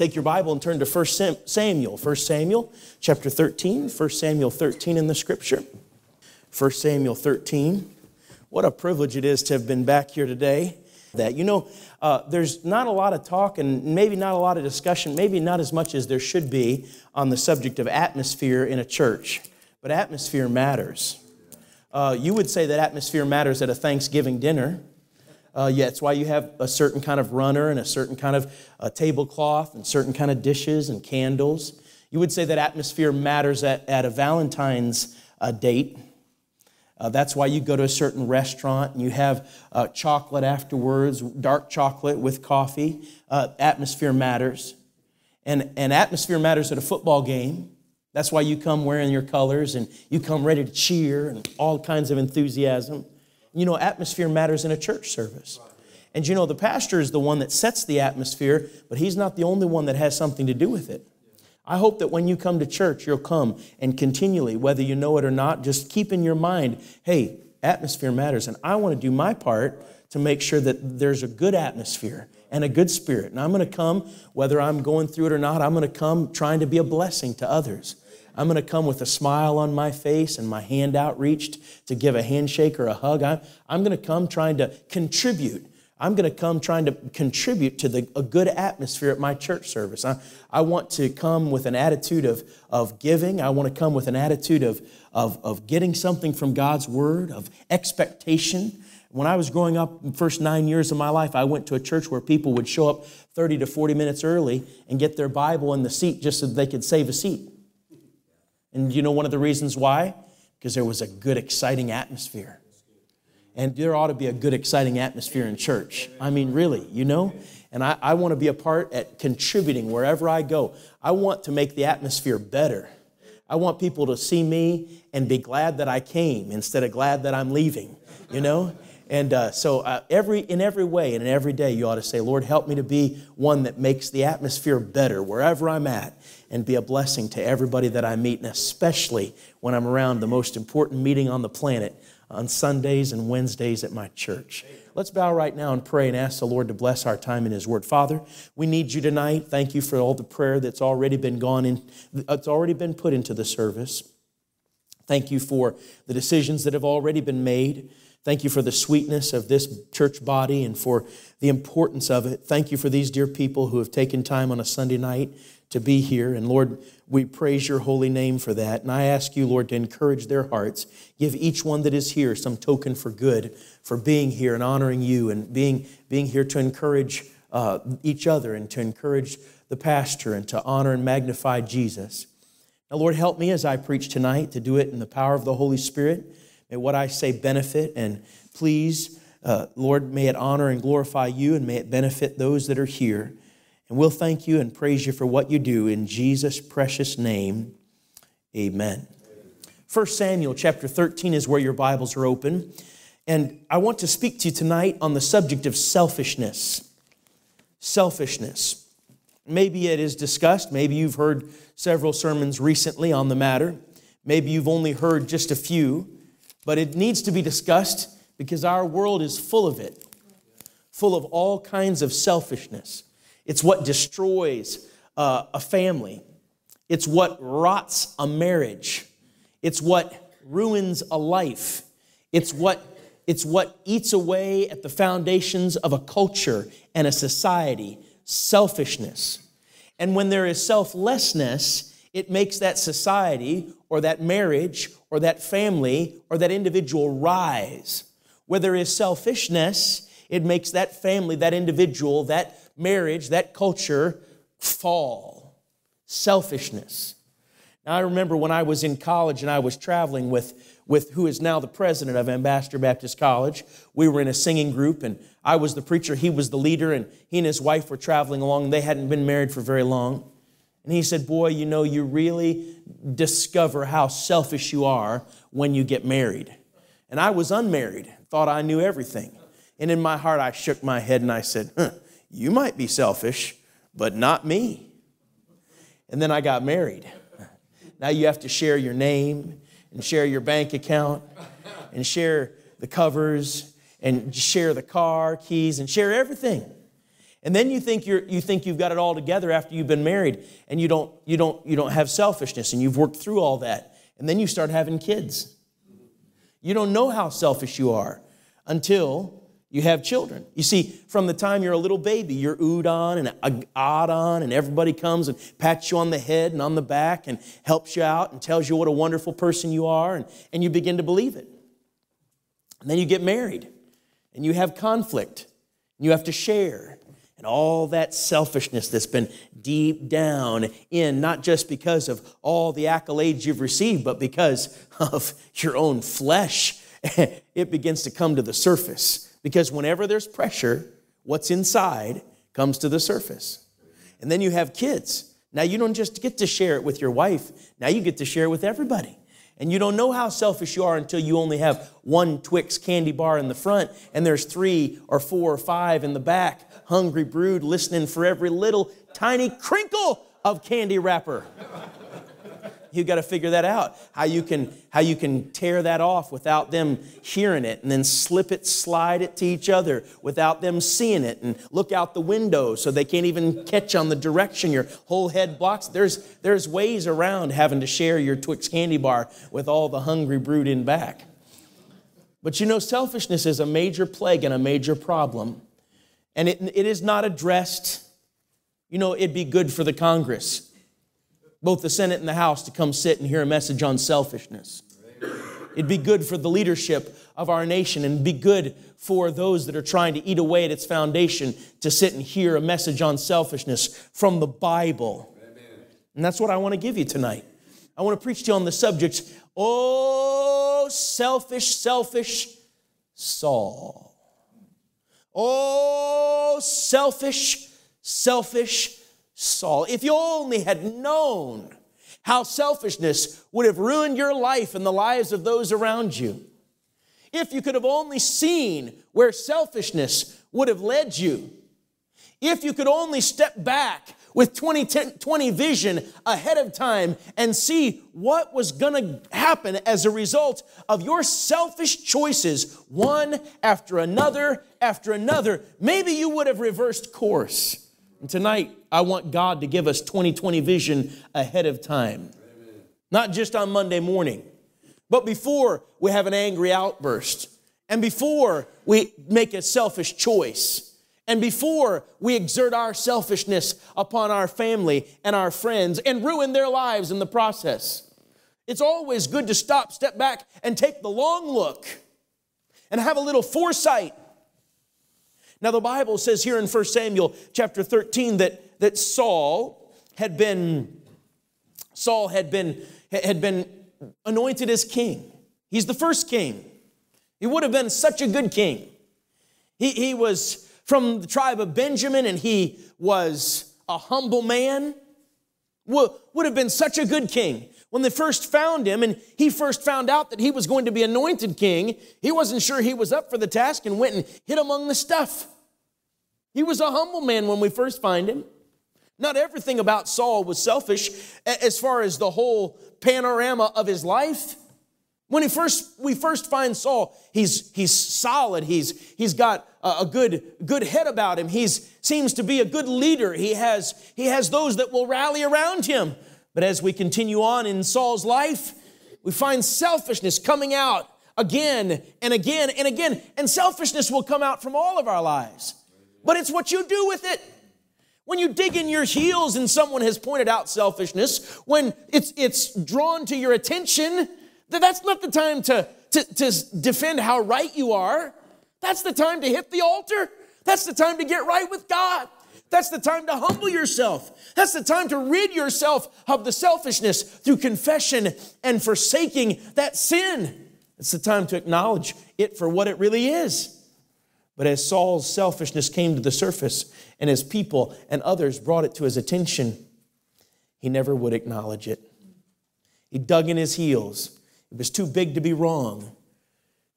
Take your Bible and turn to 1 Samuel. 1 Samuel chapter 13. 1 Samuel 13 in the scripture. 1 Samuel 13. What a privilege it is to have been back here today. That, you know, uh, there's not a lot of talk and maybe not a lot of discussion, maybe not as much as there should be on the subject of atmosphere in a church. But atmosphere matters. Uh, you would say that atmosphere matters at a Thanksgiving dinner. Uh, yeah, it's why you have a certain kind of runner and a certain kind of uh, tablecloth and certain kind of dishes and candles. You would say that atmosphere matters at, at a Valentine's uh, date. Uh, that's why you go to a certain restaurant and you have uh, chocolate afterwards, dark chocolate with coffee. Uh, atmosphere matters. And, and atmosphere matters at a football game. That's why you come wearing your colors and you come ready to cheer and all kinds of enthusiasm. You know, atmosphere matters in a church service. And you know, the pastor is the one that sets the atmosphere, but he's not the only one that has something to do with it. I hope that when you come to church, you'll come and continually, whether you know it or not, just keep in your mind hey, atmosphere matters. And I want to do my part to make sure that there's a good atmosphere and a good spirit. And I'm going to come, whether I'm going through it or not, I'm going to come trying to be a blessing to others. I'm going to come with a smile on my face and my hand outreached to give a handshake or a hug. I'm, I'm going to come trying to contribute. I'm going to come trying to contribute to the, a good atmosphere at my church service. I, I want to come with an attitude of, of giving. I want to come with an attitude of, of, of getting something from God's Word, of expectation. When I was growing up, the first nine years of my life, I went to a church where people would show up 30 to 40 minutes early and get their Bible in the seat just so they could save a seat. And you know one of the reasons why? Because there was a good, exciting atmosphere. And there ought to be a good, exciting atmosphere in church. I mean, really, you know? And I, I want to be a part at contributing wherever I go. I want to make the atmosphere better. I want people to see me and be glad that I came instead of glad that I'm leaving, you know? And uh, so, uh, every, in every way and in every day, you ought to say, Lord, help me to be one that makes the atmosphere better wherever I'm at and be a blessing to everybody that I meet, and especially when I'm around the most important meeting on the planet on Sundays and Wednesdays at my church. Let's bow right now and pray and ask the Lord to bless our time in His Word. Father, we need you tonight. Thank you for all the prayer that's already been gone in, it's already been put into the service. Thank you for the decisions that have already been made. Thank you for the sweetness of this church body and for the importance of it. Thank you for these dear people who have taken time on a Sunday night to be here. And Lord, we praise your holy name for that. And I ask you, Lord, to encourage their hearts. Give each one that is here some token for good, for being here and honoring you and being, being here to encourage uh, each other and to encourage the pastor and to honor and magnify Jesus. Now, Lord, help me as I preach tonight to do it in the power of the Holy Spirit. May what I say benefit and please, uh, Lord, may it honor and glorify you and may it benefit those that are here. And we'll thank you and praise you for what you do in Jesus' precious name. Amen. 1 Samuel chapter 13 is where your Bibles are open. And I want to speak to you tonight on the subject of selfishness. Selfishness. Maybe it is discussed. Maybe you've heard several sermons recently on the matter. Maybe you've only heard just a few. But it needs to be discussed because our world is full of it, full of all kinds of selfishness. It's what destroys uh, a family. It's what rots a marriage. It's what ruins a life. It's what, it's what eats away at the foundations of a culture and a society selfishness. And when there is selflessness, it makes that society or that marriage or that family or that individual rise. Where there is selfishness, it makes that family, that individual, that marriage, that culture fall. Selfishness. Now, I remember when I was in college and I was traveling with, with who is now the president of Ambassador Baptist College. We were in a singing group, and I was the preacher, he was the leader, and he and his wife were traveling along. They hadn't been married for very long. And he said, Boy, you know, you really discover how selfish you are when you get married. And I was unmarried, thought I knew everything. And in my heart, I shook my head and I said, huh, You might be selfish, but not me. And then I got married. Now you have to share your name and share your bank account and share the covers and share the car keys and share everything. And then you think you're, you think you've got it all together after you've been married and you don't, you, don't, you don't have selfishness and you've worked through all that. And then you start having kids. You don't know how selfish you are until you have children. You see, from the time you're a little baby, you're oohed on and awed on, and everybody comes and pats you on the head and on the back and helps you out and tells you what a wonderful person you are, and, and you begin to believe it. And then you get married and you have conflict. And you have to share and all that selfishness that's been deep down in, not just because of all the accolades you've received, but because of your own flesh, it begins to come to the surface. Because whenever there's pressure, what's inside comes to the surface. And then you have kids. Now you don't just get to share it with your wife, now you get to share it with everybody. And you don't know how selfish you are until you only have one Twix candy bar in the front and there's three or four or five in the back hungry brood listening for every little tiny crinkle of candy wrapper. you got to figure that out how you can how you can tear that off without them hearing it and then slip it slide it to each other without them seeing it and look out the window so they can't even catch on the direction your whole head blocks. There's there's ways around having to share your twix candy bar with all the hungry brood in back. But you know selfishness is a major plague and a major problem and it, it is not addressed. You know, it'd be good for the Congress, both the Senate and the House, to come sit and hear a message on selfishness. It'd be good for the leadership of our nation and be good for those that are trying to eat away at its foundation to sit and hear a message on selfishness from the Bible. Amen. And that's what I want to give you tonight. I want to preach to you on the subject, oh, selfish, selfish Saul. Oh, selfish, selfish Saul. If you only had known how selfishness would have ruined your life and the lives of those around you. If you could have only seen where selfishness would have led you. If you could only step back with 2020 vision ahead of time and see what was going to happen as a result of your selfish choices, one after another after another, maybe you would have reversed course. And tonight, I want God to give us 2020 vision ahead of time. Amen. Not just on Monday morning, but before we have an angry outburst and before we make a selfish choice and before we exert our selfishness upon our family and our friends and ruin their lives in the process. It's always good to stop, step back, and take the long look and have a little foresight. Now, the Bible says here in 1 Samuel chapter 13 that, that Saul had been Saul had been had been anointed as king. He's the first king. He would have been such a good king. He, he was from the tribe of Benjamin and he was a humble man, would, would have been such a good king. When they first found him and he first found out that he was going to be anointed king, he wasn't sure he was up for the task and went and hid among the stuff. He was a humble man when we first find him. Not everything about Saul was selfish as far as the whole panorama of his life. When he first, we first find Saul, he's, he's solid. He's, he's got a, good, good head about him. He seems to be a good leader. He has, he has those that will rally around him. But as we continue on in Saul's life, we find selfishness coming out again and again and again. And selfishness will come out from all of our lives. But it's what you do with it. When you dig in your heels and someone has pointed out selfishness, when it's, it's drawn to your attention, that's not the time to, to, to defend how right you are. That's the time to hit the altar. That's the time to get right with God. That's the time to humble yourself. That's the time to rid yourself of the selfishness through confession and forsaking that sin. It's the time to acknowledge it for what it really is. But as Saul's selfishness came to the surface and his people and others brought it to his attention, he never would acknowledge it. He dug in his heels. It was too big to be wrong.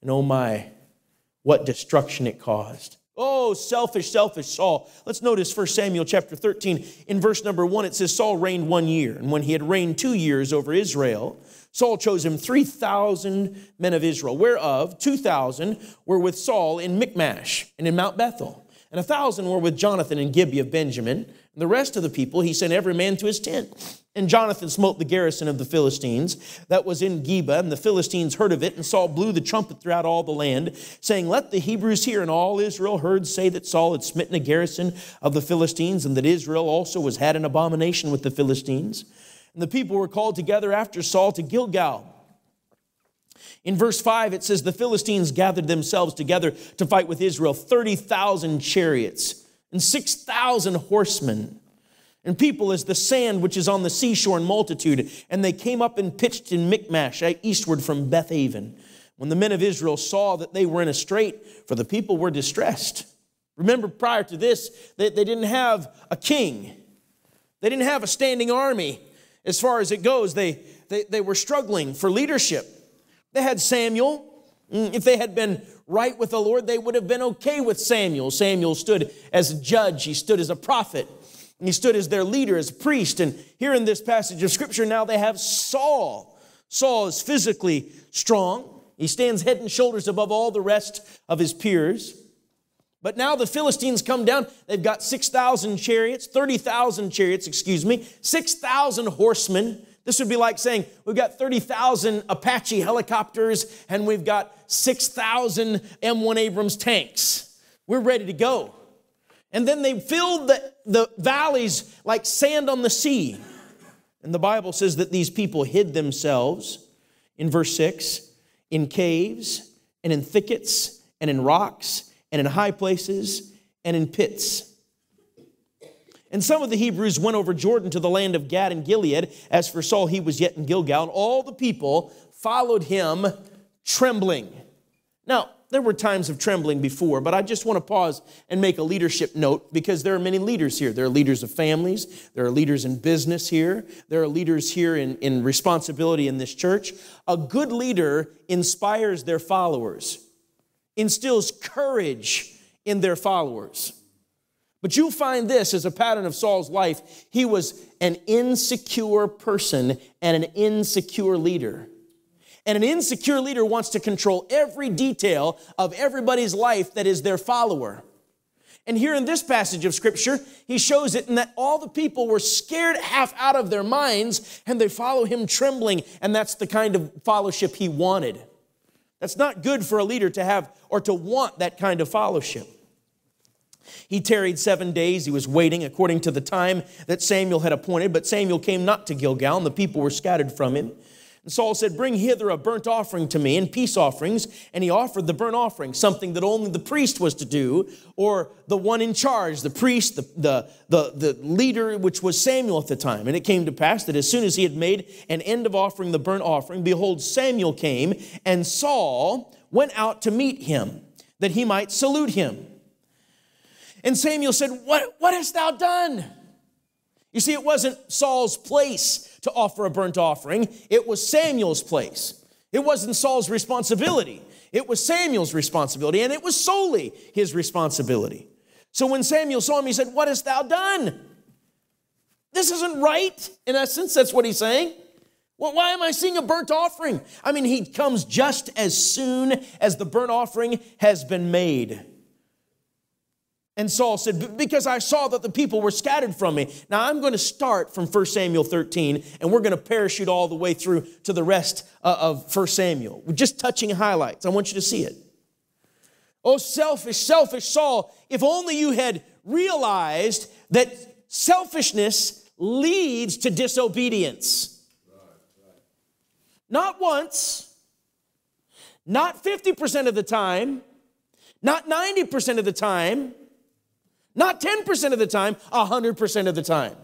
And oh my, what destruction it caused. Oh, selfish, selfish Saul. Let's notice 1 Samuel chapter 13. In verse number 1, it says Saul reigned one year. And when he had reigned two years over Israel, Saul chose him 3,000 men of Israel, whereof 2,000 were with Saul in Michmash and in Mount Bethel, and a thousand were with Jonathan in Gibeah of Benjamin. And the rest of the people he sent every man to his tent. And Jonathan smote the garrison of the Philistines that was in Geba, and the Philistines heard of it, and Saul blew the trumpet throughout all the land, saying, Let the Hebrews hear. And all Israel heard say that Saul had smitten a garrison of the Philistines, and that Israel also was had an abomination with the Philistines. And the people were called together after Saul to Gilgal. In verse 5, it says, The Philistines gathered themselves together to fight with Israel 30,000 chariots and 6,000 horsemen. And people as the sand which is on the seashore in multitude. And they came up and pitched in Michmash, eh, eastward from Bethaven. When the men of Israel saw that they were in a strait, for the people were distressed. Remember, prior to this, they, they didn't have a king, they didn't have a standing army as far as it goes. They, they, they were struggling for leadership. They had Samuel. Mm, if they had been right with the Lord, they would have been okay with Samuel. Samuel stood as a judge, he stood as a prophet, he stood as their leader, as priest. And here in this passage of scripture, now they have Saul. Saul is physically strong, he stands head and shoulders above all the rest of his peers. But now the Philistines come down. They've got 6,000 chariots, 30,000 chariots, excuse me, 6,000 horsemen. This would be like saying we've got 30,000 Apache helicopters and we've got 6,000 M1 Abrams tanks. We're ready to go. And then they filled the, the valleys like sand on the sea. And the Bible says that these people hid themselves in verse 6 in caves and in thickets and in rocks and in high places and in pits. And some of the Hebrews went over Jordan to the land of Gad and Gilead. As for Saul, he was yet in Gilgal, and all the people followed him trembling. Now, there were times of trembling before, but I just want to pause and make a leadership note because there are many leaders here. There are leaders of families, there are leaders in business here, there are leaders here in, in responsibility in this church. A good leader inspires their followers instills courage in their followers. But you'll find this as a pattern of Saul's life. He was an insecure person and an insecure leader. And an insecure leader wants to control every detail of everybody's life that is their follower. And here in this passage of scripture, he shows it in that all the people were scared half out of their minds and they follow him trembling. And that's the kind of fellowship he wanted. That's not good for a leader to have or to want that kind of fellowship. He tarried seven days. He was waiting according to the time that Samuel had appointed, but Samuel came not to Gilgal, and the people were scattered from him. And Saul said, Bring hither a burnt offering to me and peace offerings. And he offered the burnt offering, something that only the priest was to do, or the one in charge, the priest, the, the, the, the leader, which was Samuel at the time. And it came to pass that as soon as he had made an end of offering the burnt offering, behold, Samuel came, and Saul went out to meet him, that he might salute him. And Samuel said, What, what hast thou done? You see, it wasn't Saul's place to offer a burnt offering, it was Samuel's place. It wasn't Saul's responsibility, it was Samuel's responsibility, and it was solely his responsibility. So when Samuel saw him, he said, What hast thou done? This isn't right. In essence, that's what he's saying. Well, why am I seeing a burnt offering? I mean, he comes just as soon as the burnt offering has been made. And Saul said, Because I saw that the people were scattered from me. Now I'm going to start from 1 Samuel 13, and we're going to parachute all the way through to the rest uh, of 1 Samuel. We're just touching highlights. I want you to see it. Oh, selfish, selfish Saul, if only you had realized that selfishness leads to disobedience. Not once, not 50% of the time, not 90% of the time not 10% of the time, 100% of the time.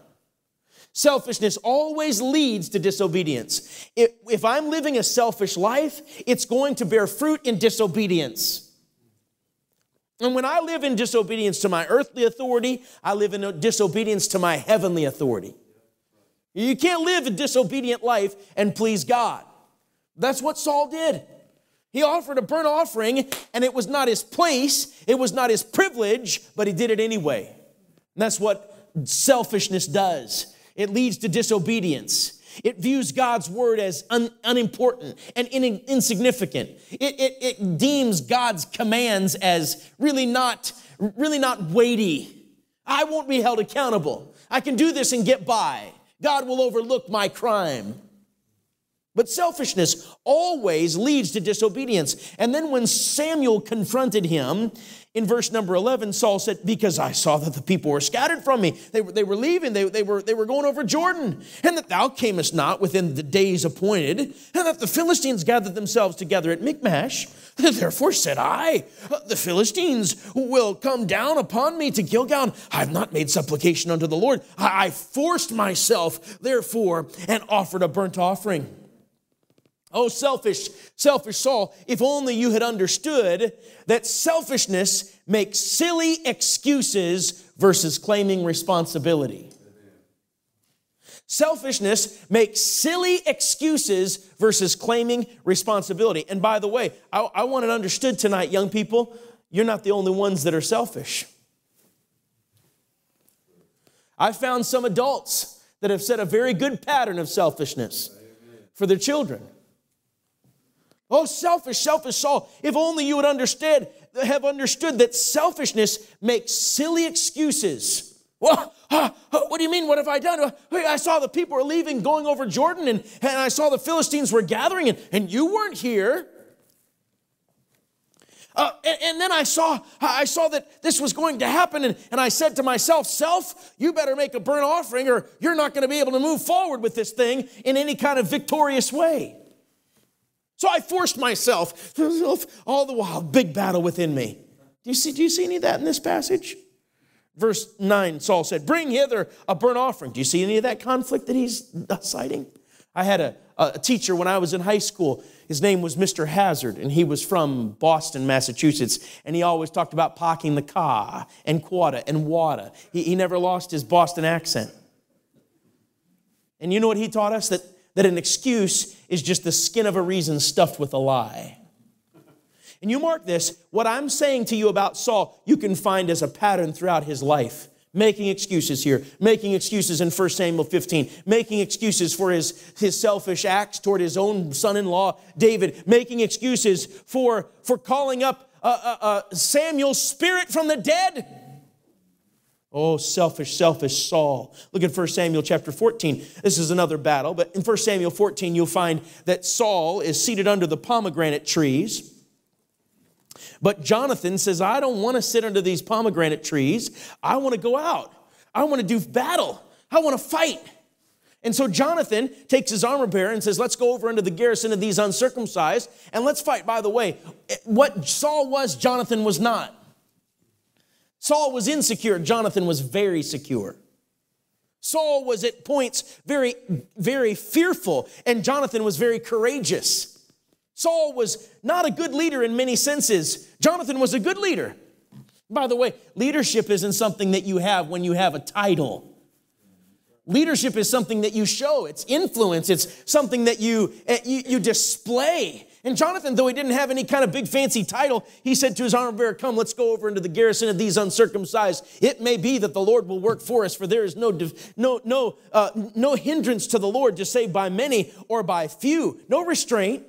Selfishness always leads to disobedience. If, if, I'm living a selfish life, it's going to bear fruit in disobedience. And when I live in disobedience to my earthly authority, I live in disobedience to my heavenly authority. You can't live a disobedient life and please God. That's what Saul did. He offered a burnt offering, and it was not his place, it was not his privilege, but he did it anyway. And that's what selfishness does it leads to disobedience. It views God's word as un- unimportant and in- insignificant. It, it, it deems God's commands as really not, really not weighty. I won't be held accountable. I can do this and get by. God will overlook my crime. But selfishness always leads to disobedience. And then when Samuel confronted him, in verse number 11, Saul said, Because I saw that the people were scattered from me. They were, they were leaving, they, they, were, they were going over Jordan, and that thou camest not within the days appointed, and that the Philistines gathered themselves together at Michmash. Therefore said I, The Philistines will come down upon me to Gilgal. I have not made supplication unto the Lord. I forced myself, therefore, and offered a burnt offering. Oh, selfish, selfish Saul, if only you had understood that selfishness makes silly excuses versus claiming responsibility. Selfishness makes silly excuses versus claiming responsibility. And by the way, I, I want it understood tonight, young people, you're not the only ones that are selfish. I found some adults that have set a very good pattern of selfishness for their children. Oh, selfish, selfish Saul. If only you would understand, have understood that selfishness makes silly excuses. What do you mean? What have I done? I saw the people were leaving, going over Jordan, and, and I saw the Philistines were gathering, and, and you weren't here. Uh, and, and, then I saw, I saw that this was going to happen, and, and I said to myself, Self, you better make a burnt offering, or you're not going to be able to move forward with this thing in any kind of victorious way. So I forced myself, all the while, big battle within me. Do you see, do you see any of that in this passage? Verse 9, Saul said, Bring hither a burnt offering. Do you see any of that conflict that he's citing? I had a, a teacher when I was in high school. His name was Mr. Hazard, and he was from Boston, Massachusetts. And he always talked about parking the car and quota and water. He, he never lost his Boston accent. And you know what he taught us? That that an excuse is just the skin of a reason stuffed with a lie. And you mark this, what I'm saying to you about Saul, you can find as a pattern throughout his life. Making excuses here, making excuses in 1 Samuel 15, making excuses for his, his selfish acts toward his own son in law, David, making excuses for, for calling up uh, uh, uh, Samuel's spirit from the dead. Oh, selfish, selfish Saul. Look at 1 Samuel chapter 14. This is another battle, but in 1 Samuel 14, you'll find that Saul is seated under the pomegranate trees. But Jonathan says, I don't want to sit under these pomegranate trees. I want to go out. I want to do battle. I want to fight. And so Jonathan takes his armor bearer and says, Let's go over into the garrison of these uncircumcised and let's fight. By the way, what Saul was, Jonathan was not. Saul was insecure, Jonathan was very secure. Saul was at points very, very fearful, and Jonathan was very courageous. Saul was not a good leader in many senses. Jonathan was a good leader. By the way, leadership isn't something that you have when you have a title. Leadership is something that you show, it's influence, it's something that you, eh, you, you display. And Jonathan, though he didn't have any kind of big fancy title, he said to his armor bearer, Come, let's go over into the garrison of these uncircumcised. It may be that the Lord will work for us, for there is no, no, no, uh, no hindrance to the Lord to save by many or by few, no restraint.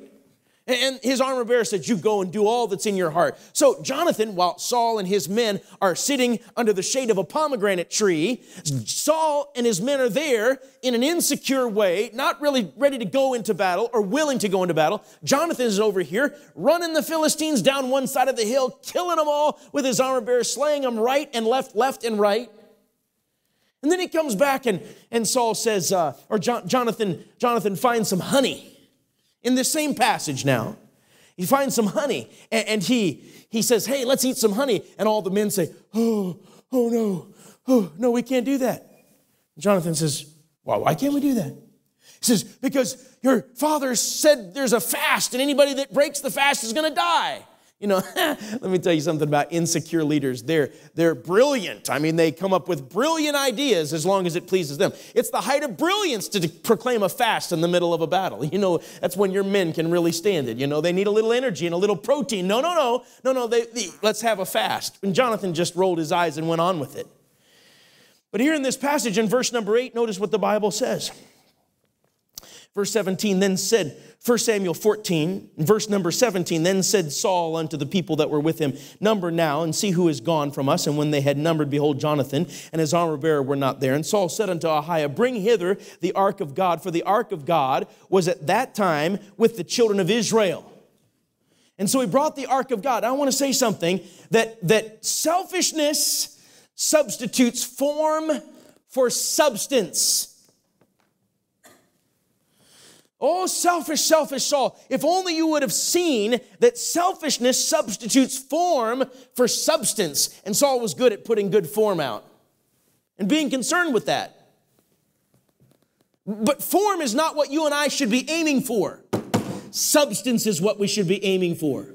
And his armor bearer said, You go and do all that's in your heart. So Jonathan, while Saul and his men are sitting under the shade of a pomegranate tree, Saul and his men are there in an insecure way, not really ready to go into battle or willing to go into battle. Jonathan is over here running the Philistines down one side of the hill, killing them all with his armor bearer, slaying them right and left, left and right. And then he comes back and, and Saul says, uh, or Jonathan, Jonathan finds some honey in the same passage now, he finds some honey and, and he, he says, Hey, let's eat some honey. And all the men say, Oh, oh no, oh no, we can't do that. Jonathan says, Why, why can't we do that? He says, Because your father said there's a fast, and anybody that breaks the fast is going to die. You know, let me tell you something about insecure leaders. They're, they're brilliant. I mean, they come up with brilliant ideas as long as it pleases them. It's the height of brilliance to proclaim a fast in the middle of a battle. You know, that's when your men can really stand it. You know, they need a little energy and a little protein. No, no, no, no, no, they, they, let's have a fast. And Jonathan just rolled his eyes and went on with it. But here in this passage, in verse number eight, notice what the Bible says. Verse 17 then said, 1 Samuel 14, verse number 17, then said Saul unto the people that were with him, Number now and see who is gone from us. And when they had numbered, behold, Jonathan and his armor bearer were not there. And Saul said unto Ahiah, Bring hither the ark of God, for the ark of God was at that time with the children of Israel. And so he brought the ark of God. I want to say something that, that selfishness substitutes form for substance. Oh, selfish, selfish Saul. If only you would have seen that selfishness substitutes form for substance. And Saul was good at putting good form out and being concerned with that. But form is not what you and I should be aiming for. Substance is what we should be aiming for.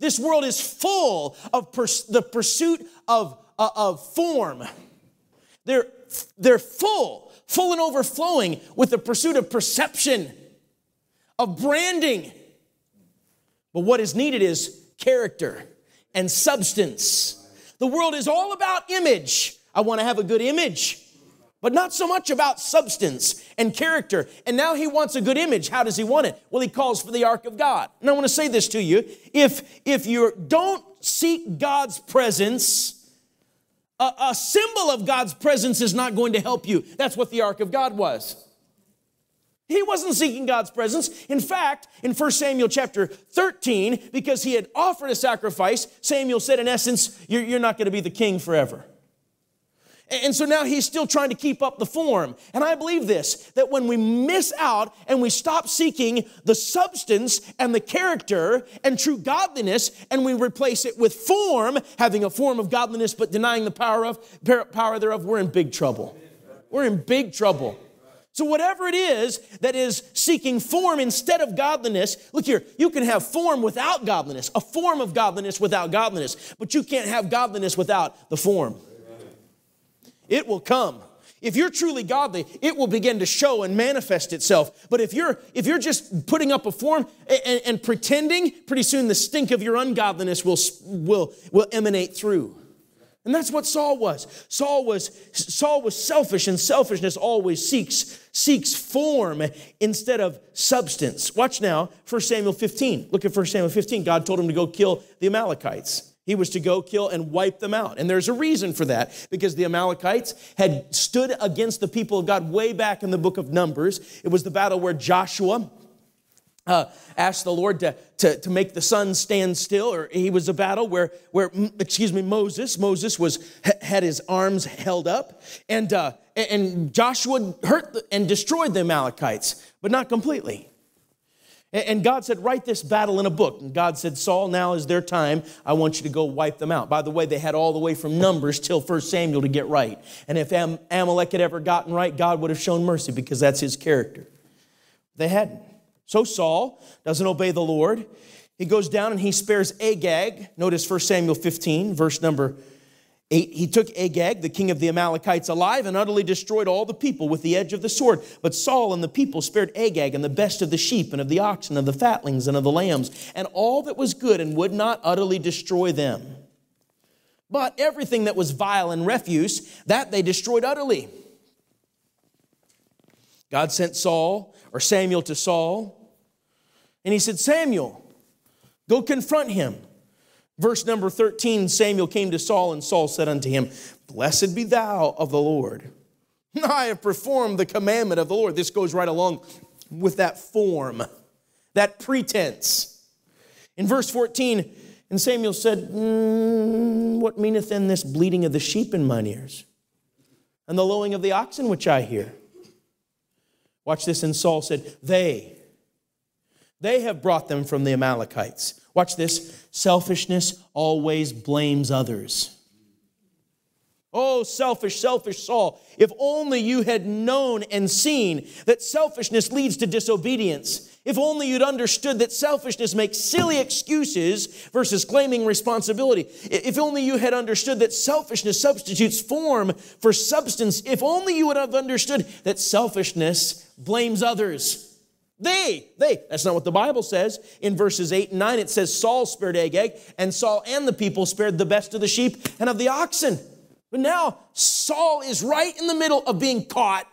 This world is full of pers- the pursuit of, uh, of form. They're, they're full, full and overflowing with the pursuit of perception of branding. But what is needed is character and substance. The world is all about image. I want to have a good image, but not so much about substance and character. And now he wants a good image. How does he want it? Well, he calls for the ark of God. And I want to say this to you. If if you don't seek God's presence, a, a symbol of God's presence is not going to help you. That's what the ark of God was. He wasn't seeking God's presence. In fact, in 1 Samuel chapter 13, because he had offered a sacrifice, Samuel said, in essence, You're, you're not going to be the king forever. And so now he's still trying to keep up the form. And I believe this that when we miss out and we stop seeking the substance and the character and true godliness and we replace it with form, having a form of godliness but denying the power of power thereof, we're in big trouble. We're in big trouble. So, whatever it is that is seeking form instead of godliness, look here, you can have form without godliness, a form of godliness without godliness, but you can't have godliness without the form. It will come. If you're truly godly, it will begin to show and manifest itself. But if you're if you're just putting up a form and, and pretending, pretty soon the stink of your ungodliness will will will emanate through. And that's what Saul was. Saul was Saul was selfish and selfishness always seeks seeks form instead of substance. Watch now 1 Samuel 15. Look at 1 Samuel 15. God told him to go kill the Amalekites. He was to go kill and wipe them out. And there's a reason for that because the Amalekites had stood against the people of God way back in the book of Numbers. It was the battle where Joshua uh, asked the Lord to, to, to make the sun stand still, or he was a battle where, where excuse me, Moses, Moses was, had his arms held up, and, uh, and Joshua hurt and destroyed the Amalekites, but not completely. And God said, Write this battle in a book. And God said, Saul, now is their time. I want you to go wipe them out. By the way, they had all the way from Numbers till 1 Samuel to get right. And if Am- Amalek had ever gotten right, God would have shown mercy because that's his character. They hadn't. So Saul doesn't obey the Lord. He goes down and he spares Agag. Notice 1 Samuel 15, verse number 8. He took Agag, the king of the Amalekites, alive and utterly destroyed all the people with the edge of the sword. But Saul and the people spared Agag and the best of the sheep and of the oxen and of the fatlings and of the lambs and all that was good and would not utterly destroy them. But everything that was vile and refuse, that they destroyed utterly. God sent Saul or Samuel to Saul and he said, Samuel, go confront him. Verse number 13 Samuel came to Saul, and Saul said unto him, Blessed be thou of the Lord. I have performed the commandment of the Lord. This goes right along with that form, that pretense. In verse 14, and Samuel said, mm, What meaneth then this bleating of the sheep in mine ears, and the lowing of the oxen which I hear? Watch this. And Saul said, They, they have brought them from the Amalekites. Watch this. Selfishness always blames others. Oh, selfish, selfish Saul, if only you had known and seen that selfishness leads to disobedience. If only you'd understood that selfishness makes silly excuses versus claiming responsibility. If only you had understood that selfishness substitutes form for substance. If only you would have understood that selfishness blames others. They, they, that's not what the Bible says. In verses 8 and 9, it says Saul spared Agag, and Saul and the people spared the best of the sheep and of the oxen. But now Saul is right in the middle of being caught.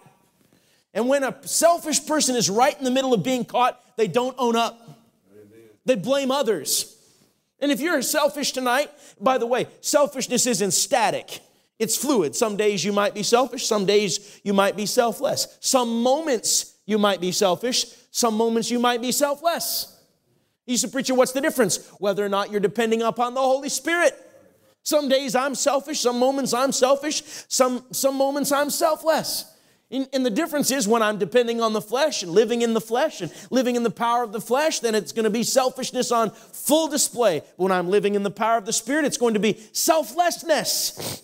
And when a selfish person is right in the middle of being caught, they don't own up. They blame others. And if you're selfish tonight, by the way, selfishness isn't static. It's fluid. Some days you might be selfish, some days you might be selfless. Some moments you might be selfish, some moments you might be selfless. You say, Preacher, what's the difference? Whether or not you're depending upon the Holy Spirit. Some days I'm selfish, some moments I'm selfish, some, some moments I'm selfless. And, and the difference is when I'm depending on the flesh and living in the flesh and living in the power of the flesh, then it's going to be selfishness on full display. When I'm living in the power of the Spirit, it's going to be selflessness.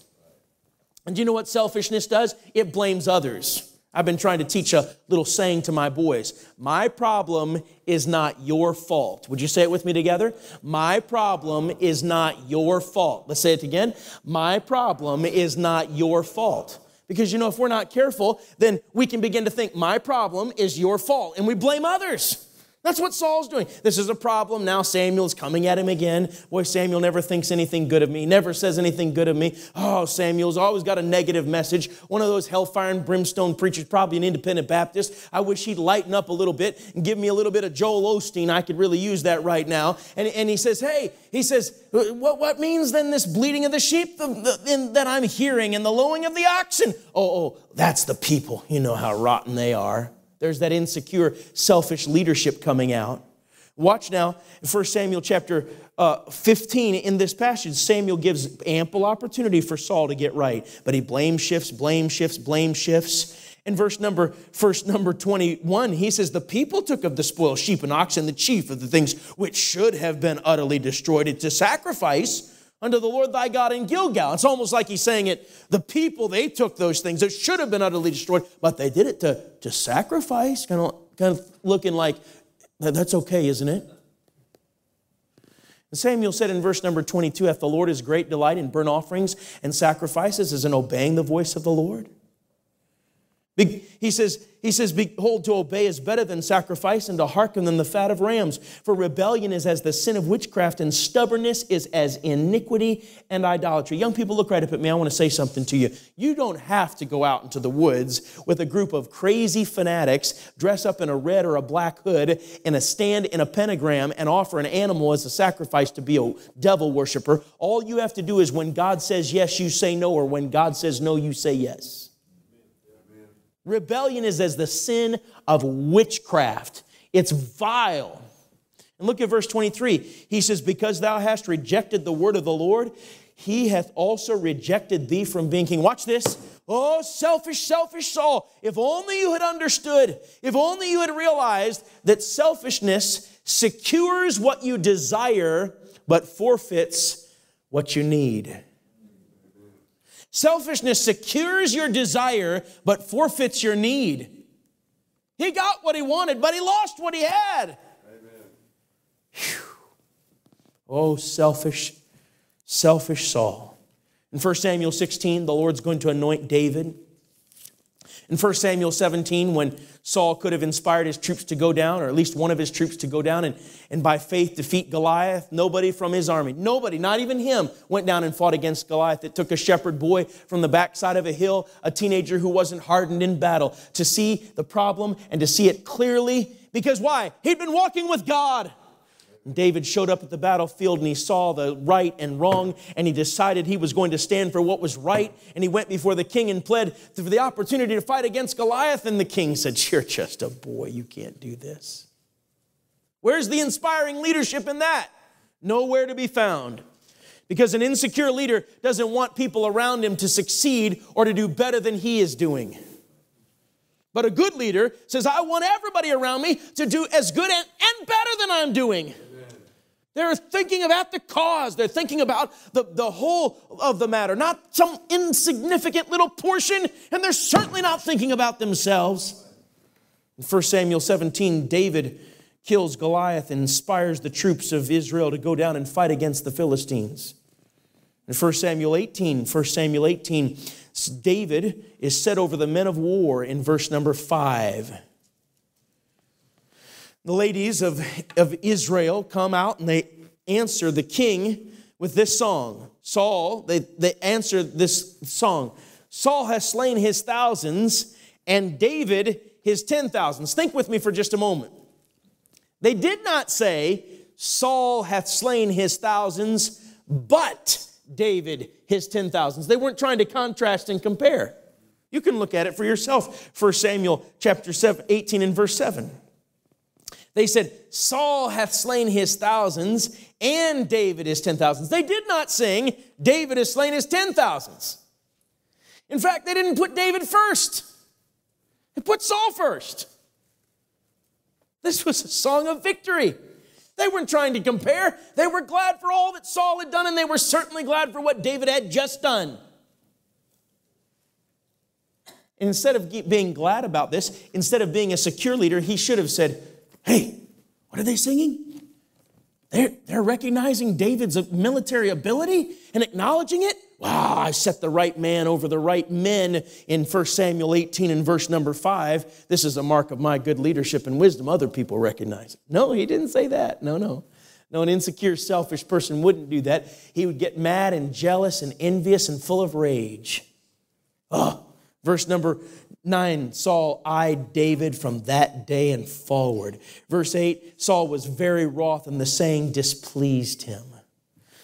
And do you know what selfishness does? It blames others. I've been trying to teach a little saying to my boys. My problem is not your fault. Would you say it with me together? My problem is not your fault. Let's say it again. My problem is not your fault. Because you know, if we're not careful, then we can begin to think, my problem is your fault, and we blame others. That's what Saul's doing. This is a problem. Now Samuel's coming at him again. Boy, Samuel never thinks anything good of me, never says anything good of me. Oh, Samuel's always got a negative message. One of those hellfire and brimstone preachers, probably an independent Baptist. I wish he'd lighten up a little bit and give me a little bit of Joel Osteen. I could really use that right now. And, and he says, Hey, he says, what, what means then this bleating of the sheep that I'm hearing and the lowing of the oxen? Oh, oh, that's the people. You know how rotten they are. There's that insecure, selfish leadership coming out. Watch now, 1 Samuel chapter uh, 15, in this passage, Samuel gives ample opportunity for Saul to get right, but he blame shifts, blame shifts, blame shifts. In verse number, first number 21, he says, The people took of the spoil sheep and oxen, the chief of the things which should have been utterly destroyed to sacrifice unto the Lord thy God in Gilgal. It's almost like he's saying it, the people, they took those things that should have been utterly destroyed, but they did it to, to sacrifice, kind of, kind of looking like, that's okay, isn't it? And Samuel said in verse number 22, If the Lord is great delight in burnt offerings and sacrifices, as in obeying the voice of the Lord. He says, he says, Behold, to obey is better than sacrifice, and to hearken than the fat of rams. For rebellion is as the sin of witchcraft, and stubbornness is as iniquity and idolatry. Young people, look right up at me. I want to say something to you. You don't have to go out into the woods with a group of crazy fanatics, dress up in a red or a black hood, and a stand in a pentagram, and offer an animal as a sacrifice to be a devil worshiper. All you have to do is when God says yes, you say no, or when God says no, you say yes. Rebellion is as the sin of witchcraft. It's vile. And look at verse 23. He says, Because thou hast rejected the word of the Lord, he hath also rejected thee from being king. Watch this. Oh, selfish, selfish Saul. If only you had understood, if only you had realized that selfishness secures what you desire, but forfeits what you need. Selfishness secures your desire but forfeits your need. He got what he wanted, but he lost what he had. Oh, selfish, selfish Saul. In 1 Samuel 16, the Lord's going to anoint David. In 1 Samuel 17, when Saul could have inspired his troops to go down, or at least one of his troops to go down and, and by faith defeat Goliath, nobody from his army, nobody, not even him, went down and fought against Goliath. It took a shepherd boy from the backside of a hill, a teenager who wasn't hardened in battle, to see the problem and to see it clearly. Because why? He'd been walking with God. David showed up at the battlefield and he saw the right and wrong and he decided he was going to stand for what was right. And he went before the king and pled for the opportunity to fight against Goliath. And the king said, You're just a boy. You can't do this. Where's the inspiring leadership in that? Nowhere to be found. Because an insecure leader doesn't want people around him to succeed or to do better than he is doing. But a good leader says, I want everybody around me to do as good and, and better than I'm doing. They're thinking about the cause. They're thinking about the, the whole of the matter, not some insignificant little portion, and they're certainly not thinking about themselves. In 1 Samuel 17, David kills Goliath and inspires the troops of Israel to go down and fight against the Philistines. In 1 Samuel 18, 1 Samuel 18, David is set over the men of war in verse number 5. The ladies of, of Israel come out and they answer the king with this song. Saul, they, they answer this song. Saul has slain his thousands and David his ten thousands. Think with me for just a moment. They did not say, Saul hath slain his thousands, but David his ten thousands. They weren't trying to contrast and compare. You can look at it for yourself. 1 Samuel chapter 7, 18 and verse 7. They said, Saul hath slain his thousands, and David his ten thousands. They did not sing, David has slain his ten thousands. In fact, they didn't put David first. They put Saul first. This was a song of victory. They weren't trying to compare. They were glad for all that Saul had done, and they were certainly glad for what David had just done. Instead of being glad about this, instead of being a secure leader, he should have said, Hey, what are they singing? They're, they're recognizing David's military ability and acknowledging it. Wow, I set the right man over the right men in 1 Samuel 18 and verse number 5. This is a mark of my good leadership and wisdom. Other people recognize it. No, he didn't say that. No, no. No, an insecure, selfish person wouldn't do that. He would get mad and jealous and envious and full of rage. Oh, verse number 9 Saul eyed David from that day and forward. Verse 8 Saul was very wroth, and the saying displeased him.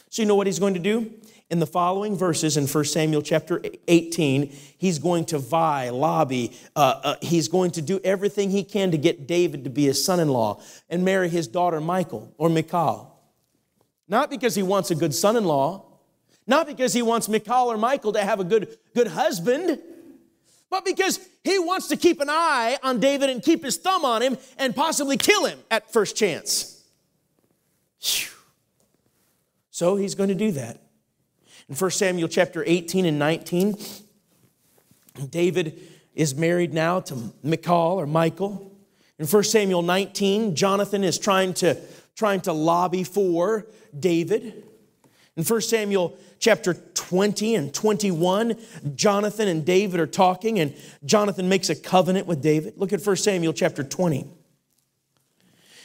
So, you know what he's going to do? In the following verses in 1 Samuel chapter 18, he's going to vie, lobby, uh, uh, he's going to do everything he can to get David to be his son in law and marry his daughter Michael or Michal. Not because he wants a good son in law, not because he wants Michal or Michael to have a good, good husband but because he wants to keep an eye on David and keep his thumb on him and possibly kill him at first chance. So he's going to do that. In 1 Samuel chapter 18 and 19, David is married now to Michal or Michael. In 1 Samuel 19, Jonathan is trying to, trying to lobby for David. In 1 Samuel chapter 20 and 21, Jonathan and David are talking, and Jonathan makes a covenant with David. Look at 1 Samuel chapter 20.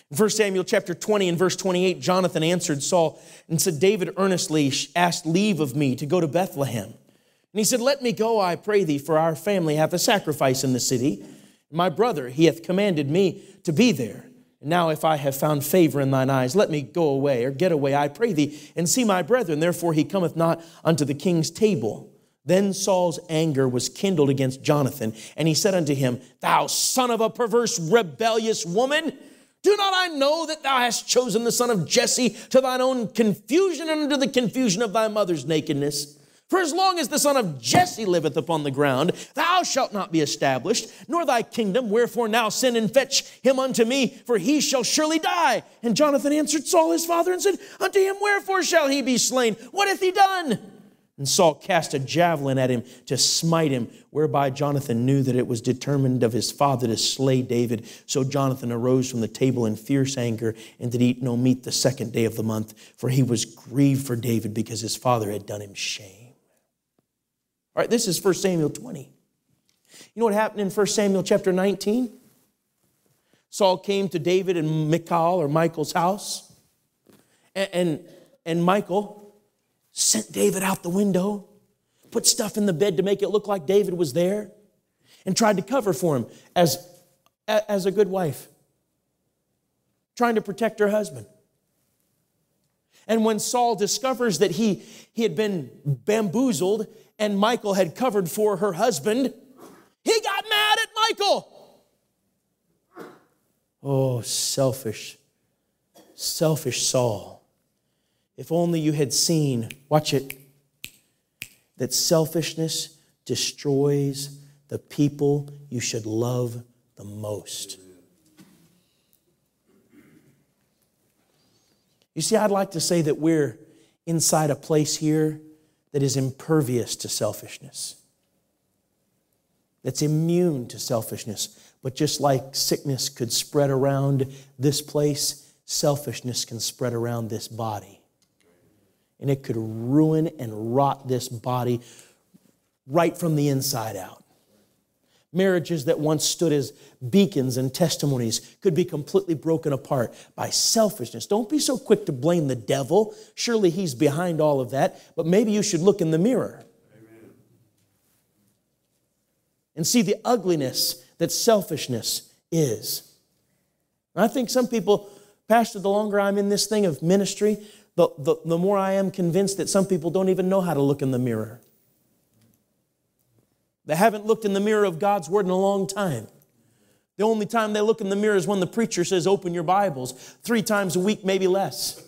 In 1 Samuel chapter 20 and verse 28, Jonathan answered Saul and said, David earnestly asked leave of me to go to Bethlehem. And he said, Let me go, I pray thee, for our family hath a sacrifice in the city. My brother, he hath commanded me to be there. Now, if I have found favor in thine eyes, let me go away or get away, I pray thee, and see my brethren. Therefore, he cometh not unto the king's table. Then Saul's anger was kindled against Jonathan, and he said unto him, Thou son of a perverse, rebellious woman, do not I know that thou hast chosen the son of Jesse to thine own confusion and unto the confusion of thy mother's nakedness? For as long as the son of Jesse liveth upon the ground, thou shalt not be established, nor thy kingdom. Wherefore now send and fetch him unto me, for he shall surely die. And Jonathan answered Saul his father and said, Unto him wherefore shall he be slain? What hath he done? And Saul cast a javelin at him to smite him, whereby Jonathan knew that it was determined of his father to slay David. So Jonathan arose from the table in fierce anger and did eat no meat the second day of the month, for he was grieved for David because his father had done him shame. All right, this is 1 Samuel 20. You know what happened in 1 Samuel chapter 19? Saul came to David and Michal or Michael's house, and, and, and Michael sent David out the window, put stuff in the bed to make it look like David was there, and tried to cover for him as, as a good wife, trying to protect her husband. And when Saul discovers that he, he had been bamboozled and Michael had covered for her husband, he got mad at Michael. Oh, selfish, selfish Saul. If only you had seen, watch it, that selfishness destroys the people you should love the most. You see, I'd like to say that we're inside a place here that is impervious to selfishness, that's immune to selfishness. But just like sickness could spread around this place, selfishness can spread around this body. And it could ruin and rot this body right from the inside out. Marriages that once stood as beacons and testimonies could be completely broken apart by selfishness. Don't be so quick to blame the devil. Surely he's behind all of that, but maybe you should look in the mirror Amen. and see the ugliness that selfishness is. And I think some people, Pastor, the longer I'm in this thing of ministry, the, the, the more I am convinced that some people don't even know how to look in the mirror. They haven't looked in the mirror of God's Word in a long time. The only time they look in the mirror is when the preacher says, Open your Bibles, three times a week, maybe less.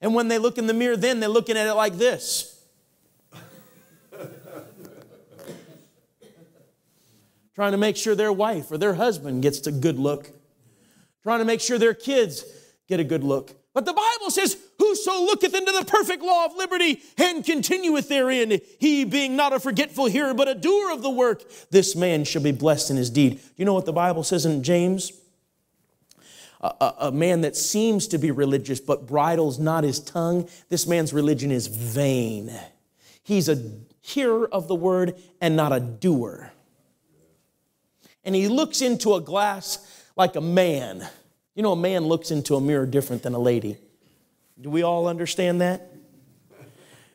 And when they look in the mirror, then they're looking at it like this. trying to make sure their wife or their husband gets a good look, trying to make sure their kids get a good look. But the Bible says, Whoso looketh into the perfect law of liberty and continueth therein, he being not a forgetful hearer, but a doer of the work, this man shall be blessed in his deed. Do you know what the Bible says in James? A, a, a man that seems to be religious but bridles not his tongue, this man's religion is vain. He's a hearer of the word and not a doer and he looks into a glass like a man. You know, a man looks into a mirror different than a lady. Do we all understand that?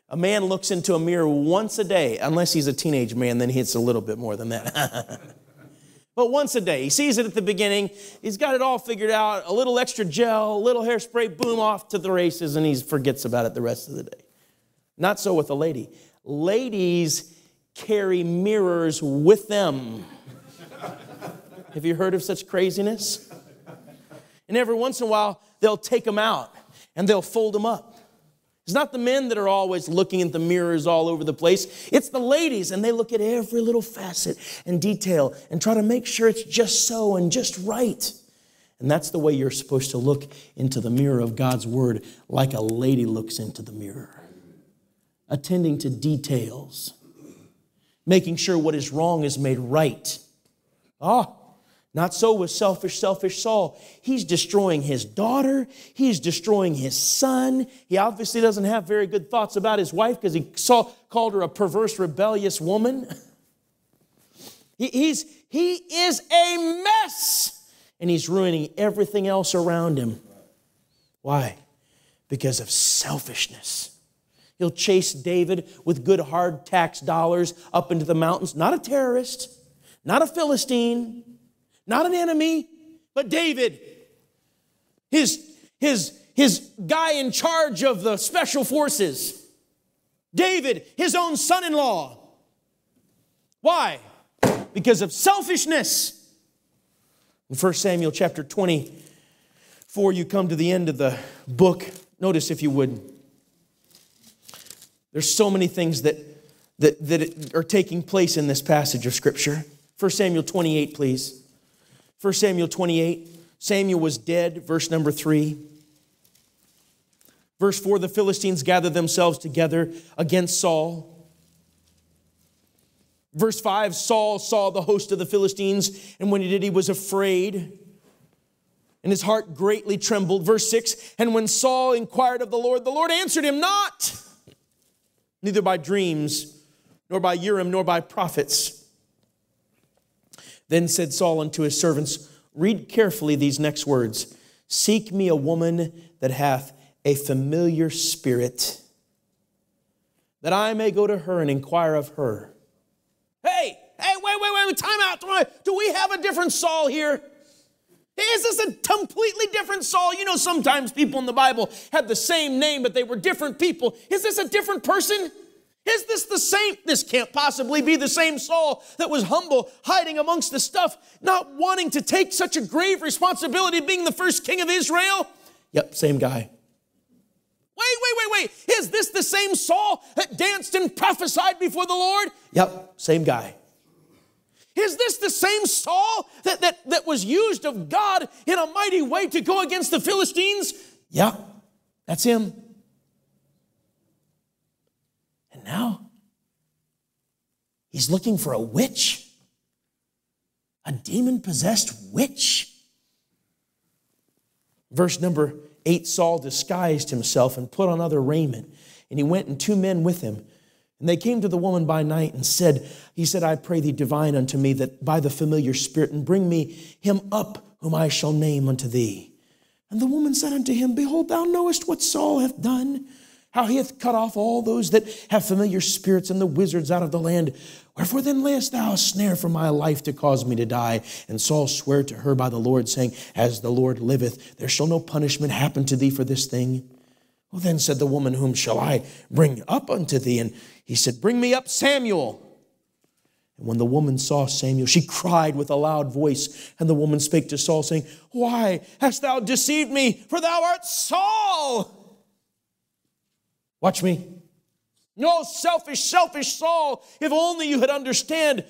A man looks into a mirror once a day, unless he's a teenage man, then it's a little bit more than that. but once a day. He sees it at the beginning. He's got it all figured out. A little extra gel, a little hairspray, boom, off to the races, and he forgets about it the rest of the day. Not so with a lady. Ladies carry mirrors with them. Have you heard of such craziness? And every once in a while, they'll take them out and they'll fold them up. It's not the men that are always looking at the mirrors all over the place. It's the ladies, and they look at every little facet and detail and try to make sure it's just so and just right. And that's the way you're supposed to look into the mirror of God's Word, like a lady looks into the mirror, attending to details, making sure what is wrong is made right. Ah, not so with selfish, selfish Saul. He's destroying his daughter. He's destroying his son. He obviously doesn't have very good thoughts about his wife because he saw, called her a perverse, rebellious woman. He, he's, he is a mess and he's ruining everything else around him. Why? Because of selfishness. He'll chase David with good hard tax dollars up into the mountains. Not a terrorist, not a Philistine not an enemy, but David, his, his, his guy in charge of the special forces. David, his own son in law. Why? Because of selfishness. In 1 Samuel chapter 24, you come to the end of the book. Notice, if you would, there's so many things that, that, that are taking place in this passage of Scripture. 1 Samuel 28, please. 1 Samuel 28, Samuel was dead, verse number 3. Verse 4 the Philistines gathered themselves together against Saul. Verse 5 Saul saw the host of the Philistines, and when he did, he was afraid, and his heart greatly trembled. Verse 6 And when Saul inquired of the Lord, the Lord answered him not, neither by dreams, nor by Urim, nor by prophets. Then said Saul unto his servants, Read carefully these next words Seek me a woman that hath a familiar spirit, that I may go to her and inquire of her. Hey, hey, wait, wait, wait, time out. Do we have a different Saul here? Is this a completely different Saul? You know, sometimes people in the Bible have the same name, but they were different people. Is this a different person? Is this the same? This can't possibly be the same Saul that was humble, hiding amongst the stuff, not wanting to take such a grave responsibility being the first king of Israel. Yep, same guy. Wait, wait, wait, wait. Is this the same Saul that danced and prophesied before the Lord? Yep, same guy. Is this the same Saul that, that, that was used of God in a mighty way to go against the Philistines? Yeah, That's him. And now he's looking for a witch, a demon possessed witch. Verse number eight Saul disguised himself and put on other raiment, and he went and two men with him. And they came to the woman by night and said, He said, I pray thee, divine unto me that by the familiar spirit, and bring me him up whom I shall name unto thee. And the woman said unto him, Behold, thou knowest what Saul hath done, how he hath cut off all those that have familiar spirits and the wizards out of the land. Wherefore then layest thou a snare for my life to cause me to die? And Saul sware to her by the Lord, saying, As the Lord liveth, there shall no punishment happen to thee for this thing. Well, then said the woman, Whom shall I bring up unto thee? And he said, Bring me up Samuel. And when the woman saw Samuel, she cried with a loud voice. And the woman spake to Saul, saying, Why hast thou deceived me? For thou art Saul. Watch me. No, selfish, selfish Saul. If only you had understand,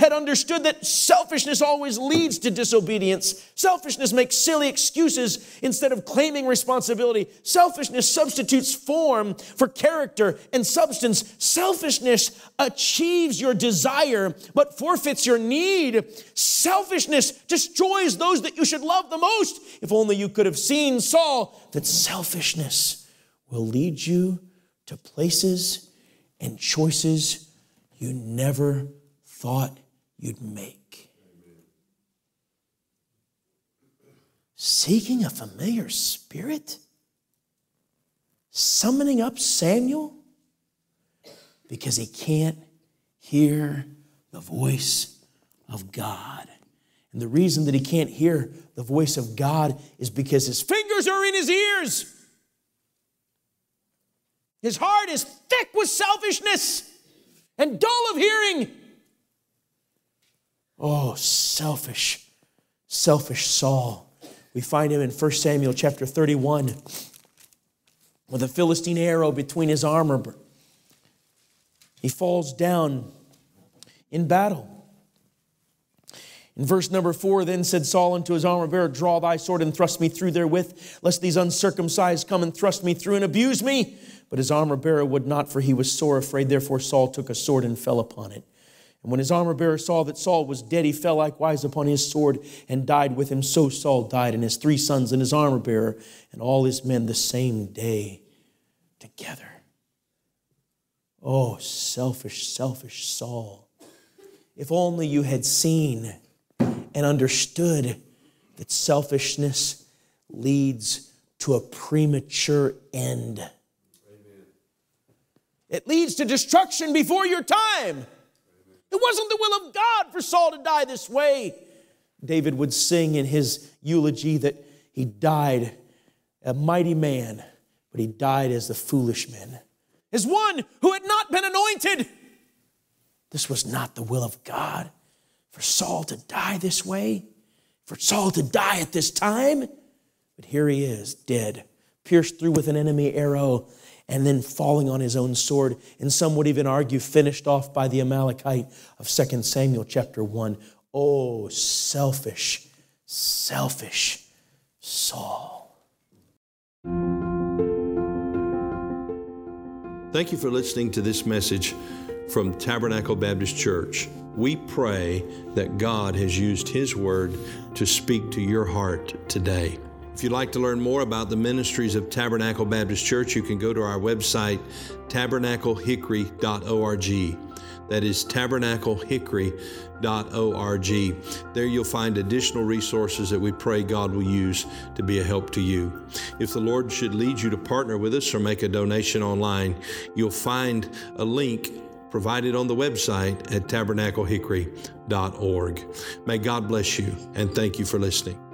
had understood that selfishness always leads to disobedience. Selfishness makes silly excuses instead of claiming responsibility. Selfishness substitutes form for character and substance. Selfishness achieves your desire but forfeits your need. Selfishness destroys those that you should love the most. If only you could have seen Saul, that selfishness will lead you to places and choices you never thought you'd make. Seeking a familiar spirit? Summoning up Samuel? Because he can't hear the voice of God. And the reason that he can't hear the voice of God is because his fingers are in his ears. His heart is thick with selfishness and dull of hearing. Oh, selfish, selfish Saul. We find him in 1 Samuel chapter 31 with a Philistine arrow between his armor. He falls down in battle. In verse number four, then said Saul unto his armor bearer, Draw thy sword and thrust me through therewith, lest these uncircumcised come and thrust me through and abuse me. But his armor bearer would not, for he was sore afraid. Therefore Saul took a sword and fell upon it. And when his armor bearer saw that Saul was dead, he fell likewise upon his sword and died with him. So Saul died, and his three sons and his armor bearer, and all his men the same day together. Oh, selfish, selfish Saul. If only you had seen and understood that selfishness leads to a premature end. It leads to destruction before your time. It wasn't the will of God for Saul to die this way. David would sing in his eulogy that he died a mighty man, but he died as the foolish man, as one who had not been anointed. This was not the will of God for Saul to die this way, for Saul to die at this time. But here he is, dead, pierced through with an enemy arrow, and then falling on his own sword. And some would even argue, finished off by the Amalekite of 2 Samuel chapter 1. Oh, selfish, selfish Saul. Thank you for listening to this message from Tabernacle Baptist Church. We pray that God has used His Word to speak to your heart today. If you'd like to learn more about the ministries of Tabernacle Baptist Church, you can go to our website, tabernaclehickory.org. That is tabernaclehickory.org. There you'll find additional resources that we pray God will use to be a help to you. If the Lord should lead you to partner with us or make a donation online, you'll find a link provided on the website at tabernaclehickory.org. May God bless you and thank you for listening.